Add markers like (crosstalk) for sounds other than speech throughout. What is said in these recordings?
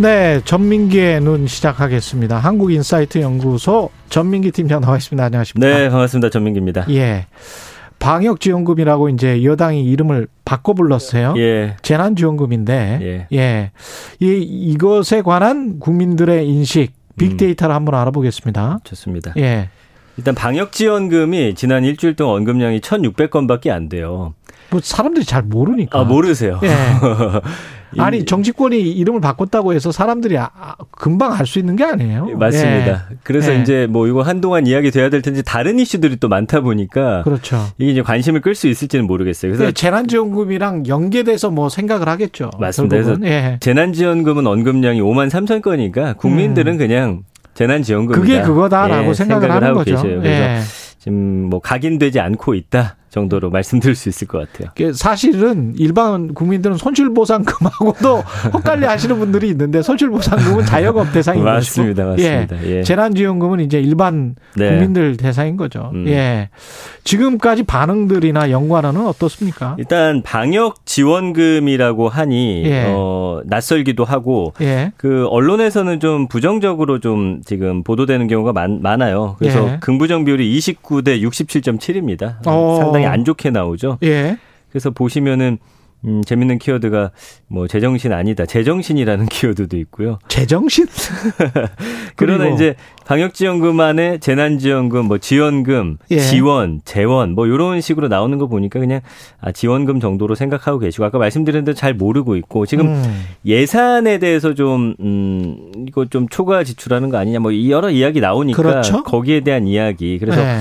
네, 전민기의 눈 시작하겠습니다. 한국인사이트 연구소 전민기 팀장 나와 있습니다. 안녕하십니까? 네, 반갑습니다. 전민기입니다. 예. 방역지원금이라고 이제 여당이 이름을 바꿔 불렀어요. 예. 재난지원금인데, 예. 예. 이, 이것에 관한 국민들의 인식, 빅데이터를 한번 알아보겠습니다. 좋습니다. 예. 일단 방역 지원금이 지난 일주일 동안 언급량이 1,600건밖에 안 돼요. 뭐 사람들이 잘 모르니까. 아, 모르세요. 예. (laughs) 아니 정치권이 이름을 바꿨다고 해서 사람들이 아, 아, 금방 알 수 있는 게 아니에요. 맞습니다. 예. 그래서 예. 이제 뭐 이거 한동안 이야기 돼야 될 텐데 다른 이슈들이 또 많다 보니까 그렇죠. 이게 이제 관심을 끌 수 있을지는 모르겠어요. 그래서 그래서 재난지원금이랑 연계돼서 뭐 생각을 하겠죠. 맞습니다. 결국은. 예. 재난지원금은 언급량이 5만 3천 건이니까 국민들은 그냥 재난지원금이다. 음. 그게 그거다라고 예, 생각을 하는 하고 거죠. 계세요. 그래서 예. 지금 뭐 각인되지 않고 있다 정도로 (laughs) 말씀드릴 수 있을 것 같아요. 이게 사실은 일반 국민들은 손실보상금하고도 (laughs) 헛갈려 하시는 분들이 있는데 손실보상금은 자영업 대상인 맞습니다, 것이고 맞습니다. 예. 재난지원금은 이제 일반 네. 국민들 대상인 거죠. 음. 예. 지금까지 반응들이나 연관어는 어떻습니까? 일단 방역 지원금이라고 하니 예. 어, 낯설기도 하고 예. 그 언론에서는 좀 부정적으로 좀 지금 보도되는 경우가 많, 많아요. 그래서 예. 긍부정 비율이 29대 67.7입니다. 어. 상당히 안 좋게 나오죠. 예. 그래서 보시면은 음, 재밌는 키워드가 뭐 제정신 아니다. 제정신이라는 (laughs) 키워드도 있고요. 제정신? (laughs) 그러나 이제 방역지원금 안에 재난지원금, 뭐 지원금, 예. 지원, 재원, 뭐 이런 식으로 나오는 거 보니까 그냥 아, 지원금 정도로 생각하고 계시고 아까 말씀드렸는데 잘 모르고 있고 지금 음. 예산에 대해서 좀, 음, 이거 좀 초과 지출하는 거 아니냐, 뭐 여러 이야기 나오니까 그렇죠. 거기에 대한 이야기. 그래서 예.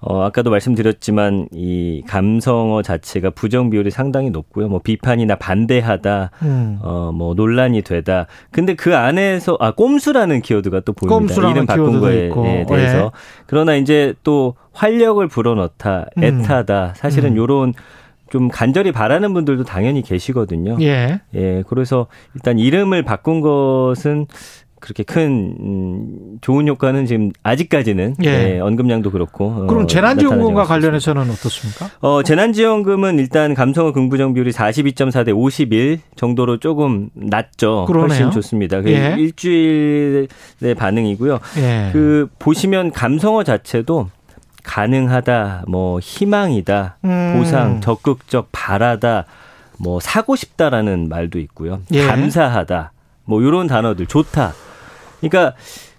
어, 아까도 말씀드렸지만 이 감성어 자체가 부정 비율이 상당히 높고요. 뭐 비판이나 반대하다, 음. 어, 뭐 논란이 되다. 근데 그 안에서 아 꼼수라는 키워드가 또 보입니다. 꼼수라는 이름 바꾼 거에. 예, 대해서. 예. 그러나 이제 또 활력을 불어넣다, 음. 애타다. 사실은 음. 요런 좀 간절히 바라는 분들도 당연히 계시거든요. 예. 예, 그래서 일단 이름을 바꾼 것은 그렇게 큰 음, 좋은 효과는 지금 아직까지는 예. 예, 언급량도 그렇고 어, 그럼 재난지원금과. 관련해서는 어떻습니까? 어, 재난지원금은 일단 감성어 긍부정 비율이 42.4 대 51 정도로 조금 낮죠. 그러네요. 훨씬 좋습니다. 그 예. 일주일의 반응이고요. 예. 그 보시면 감성어 자체도 가능하다, 뭐 희망이다, 음. 보상, 적극적, 바라다, 뭐 사고 싶다라는 말도 있고요. 예. 감사하다, 뭐 이런 단어들 좋다. 그러니까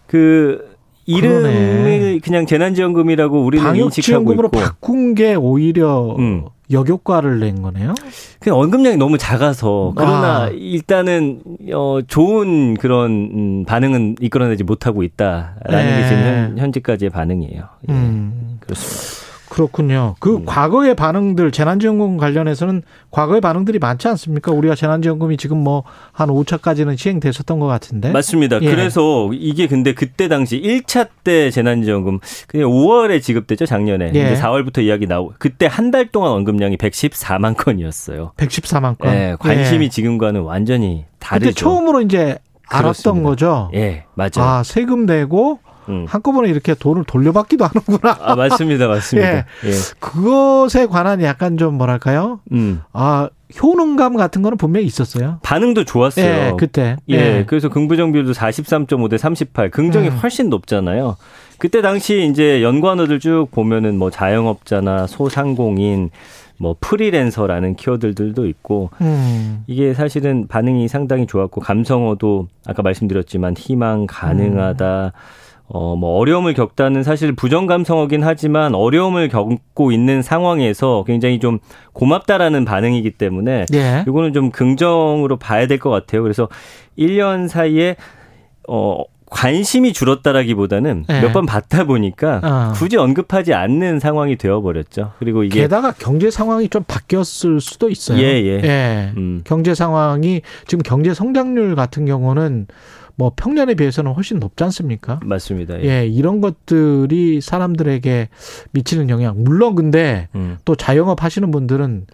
그 이름을. 그냥 재난지원금이라고 우리는 인식하고 방역지원금으로 있고 바꾼 게 오히려 음. 역효과를 낸 거네요. 그냥 언급량이 너무 작아서 그러나 아. 일단은 어 좋은 그런 음, 반응은 이끌어내지 못하고 있다라는 네. 게 지금 현, 현재까지의 반응이에요. 예. 음. 그렇습니다. 그렇군요. 그 음. 과거의 반응들 재난지원금 관련해서는 과거의 반응들이 많지 않습니까? 우리가 재난지원금이 지금 뭐 한 5차까지는 시행됐었던 것 같은데. 맞습니다. 예. 그래서 이게 근데 그때 당시 1차 때 재난지원금 그냥 5월에 지급됐죠 작년에. 예. 이제 4월부터 이야기 나오고 그때 한 달 동안 언급량이 114만 건이었어요. 114만 건. 예, 관심이 예. 지금과는 완전히 다르죠. 그때 처음으로 이제 알았던 그렇습니다. 거죠. 예, 맞아요. 아, 세금 내고 음. 한꺼번에 이렇게 돈을 돌려받기도 하는구나. 아, 맞습니다. 맞습니다. (laughs) 예. 예. 그것에 관한 약간 좀 뭐랄까요? 음. 아, 효능감 같은 거는 분명히 있었어요. 반응도 좋았어요. 예, 그때. 예, 그래서 긍부정 비율도 43.5 대 38. 긍정이 음. 훨씬 높잖아요. 그때 당시 이제 연관어들 쭉 보면은 뭐 자영업자나 소상공인, 뭐 프리랜서라는 키워드들도 있고 음. 이게 사실은 반응이 상당히 좋았고 감성어도 아까 말씀드렸지만 희망 가능하다. 어, 뭐, 어려움을 겪다는 사실 부정감성어긴 하지만 어려움을 겪고 있는 상황에서 굉장히 좀 고맙다라는 반응이기 때문에 예. 이거는 좀 긍정으로 봐야 될 것 같아요. 그래서 1년 사이에 어 관심이 줄었다라기보다는 네. 몇번 받다 보니까 어. 굳이 언급하지 않는 상황이 되어버렸죠. 그리고 이게 게다가 경제 상황이 좀 바뀌었을 수도 있어요. 예, 예. 예. 음, 경제 상황이 지금 경제 성장률 같은 경우는 뭐 평년에 비해서는 훨씬 높지 않습니까? 맞습니다. 예. 예, 이런 것들이 사람들에게 미치는 영향. 물론 근데 음. 또 자영업 하시는 분들은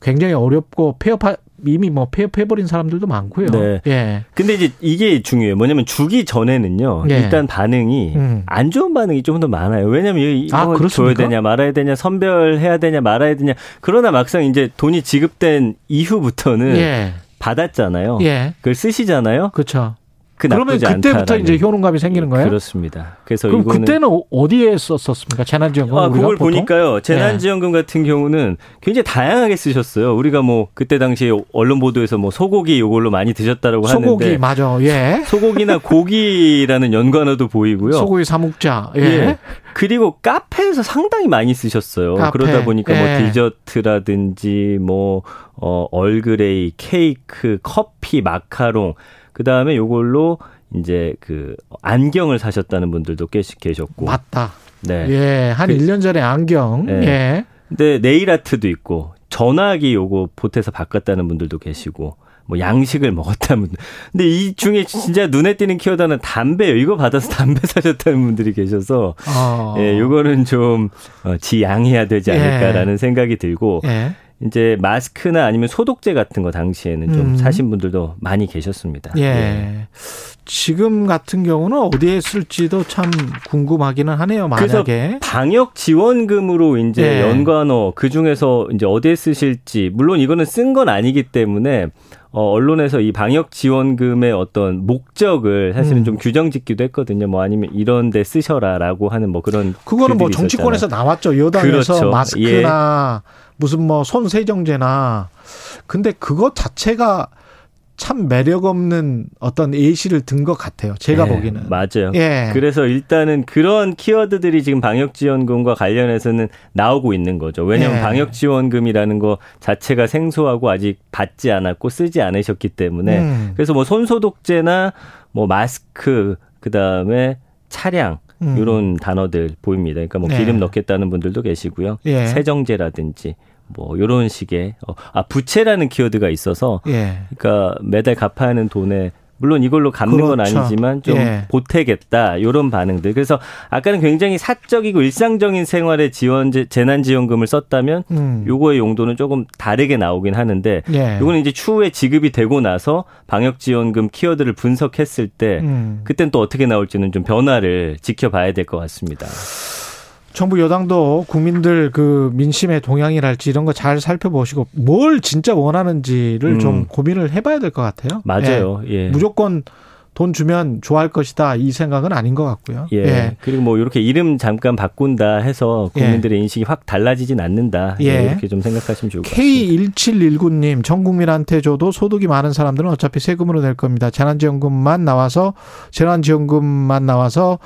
굉장히 어렵고 폐업 이미 뭐 폐업해버린 사람들도 많고요. 네. 예. 근데 이제 이게 중요해요. 뭐냐면 주기 전에는요. 예. 일단 반응이 음. 안 좋은 반응이 좀더 많아요. 왜냐면 이거 아, 줘야 그렇습니까? 되냐 말아야 되냐 선별해야 되냐 말아야 되냐. 그러나 막상 이제 돈이 지급된 이후부터는 예. 받았잖아요. 예. 그걸 쓰시잖아요. 그렇죠. 그 그러면 그때부터 않다라는. 이제 효능감이 생기는 거예요? 그렇습니다. 그래서 그럼 그때는 어- 어디에 썼었습니까? 재난지원금 아, 그걸 보통? 보니까요. 재난지원금 같은 경우는 굉장히 다양하게 쓰셨어요. 우리가 뭐 그때 당시에 언론 보도에서 뭐 소고기 요걸로 많이 드셨다라고 소고기 하는데 맞아. 예. 소고기나 (laughs) 고기라는 연관어도 보이고요. 소고기 사묵자. 예. 예. 그리고 카페에서 상당히 많이 쓰셨어요. 카페. 그러다 보니까 예. 뭐 디저트라든지 뭐 어, 얼그레이, 케이크, 커피, 마카롱 그 다음에 요걸로 이제 그 안경을 사셨다는 분들도 꽤씩 계셨고. 맞다. 네. 예. 한 그- 1년 전에 안경. 네. 예. 근데 네일 아트도 있고 전화기 요거 보태서 바꿨다는 분들도 계시고 뭐 양식을 먹었다는 분들. 근데 이 중에 진짜 눈에 띄는 키워드는 담배요. 이거 받아서 담배 사셨다는 분들이 계셔서 어. 예, 요거는 좀 어, 지양해야 되지 않을까라는 생각이 들고 예. 이제 마스크나 아니면 소독제 같은 거 당시에는 좀 음. 사신 분들도 많이 계셨습니다. 예. 지금 같은 경우는 어디에 쓸지도 참 궁금하기는 하네요. 만약에. 방역 지원금으로 이제 예. 연관어 그 중에서 이제 어디에 쓰실지 물론 이거는 쓴 건 아니기 때문에 어, 언론에서 이 방역 지원금의 어떤 목적을 사실은 음. 좀 규정 짓기도 했거든요. 뭐 아니면 이런 데 쓰셔라라고 하는 뭐 그런 그거는 뭐 정치권에서 있었잖아요. 나왔죠. 여당에서 그렇죠. 마스크나 무슨 뭐 손세정제나 근데 그것 자체가 참 매력 없는 어떤 예시를 든 것 같아요. 제가 네, 보기에는. 맞아요. 예. 그래서 일단은 그런 키워드들이 지금 방역지원금과 관련해서는 나오고 있는 거죠. 왜냐하면 예. 방역지원금이라는 거 자체가 생소하고 아직 받지 않았고 쓰지 않으셨기 때문에 음. 그래서 뭐 손소독제나 뭐 마스크 그 다음에 차량 음. 이런 단어들 보입니다. 그러니까 뭐 네. 기름 넣겠다는 분들도 계시고요. 예. 세정제라든지 뭐 이런 식의 어, 아 부채라는 키워드가 있어서 예. 그러니까 매달 갚아야 하는 돈에 물론 이걸로 갚는 건 그렇죠. 아니지만 좀 예. 보태겠다 이런 반응들. 그래서 아까는 굉장히 사적이고 일상적인 생활에 지원 재난 지원금을 썼다면 음. 요거의 용도는 조금 다르게 나오긴 하는데 예. 요거는 이제 추후에 지급이 되고 나서 방역 지원금 키워드를 분석했을 때 음. 그땐 또 어떻게 나올지는 좀 변화를 지켜봐야 될 것 같습니다. 정부 여당도 국민들 그 민심의 동향이랄지 이런 거 잘 살펴보시고 뭘 진짜 원하는지를 음. 좀 고민을 해봐야 될 것 같아요. 맞아요. 예. 예. 무조건 돈 주면 좋아할 것이다 이 생각은 아닌 것 같고요. 예. 그리고 뭐 이렇게 이름 잠깐 바꾼다 해서 국민들의 인식이 확 달라지진 않는다. 예. 이렇게 좀 생각하시면 좋을 것 같습니다. K1719님, 전 국민한테 줘도 소득이 많은 사람들은 어차피 세금으로 낼 겁니다. 재난지원금만 나와서, 재난지원금만 나와서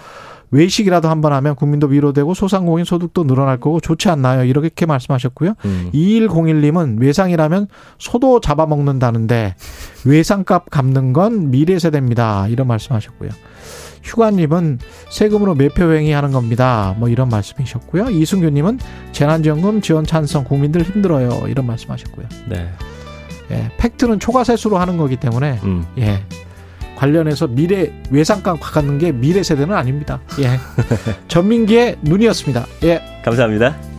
외식이라도 한번 하면 국민도 위로되고 소상공인 소득도 늘어날 거고 좋지 않나요? 이렇게 말씀하셨고요. 음. 2101님은 외상이라면 소도 잡아먹는다는데 외상값 갚는 건 미래 세대입니다. 이런 말씀하셨고요. 휴가님은 세금으로 매표행위 하는 겁니다. 뭐 이런 말씀이셨고요. 이승규님은 재난지원금 지원 찬성 국민들 힘들어요. 이런 말씀하셨고요. 네. 예, 팩트는 초과세수로 하는 거기 때문에 음. 예. 관련해서 미래 외상값 갚는 게 미래 세대는 아닙니다. 예. (laughs) 전민기의 눈이었습니다. 예. 감사합니다.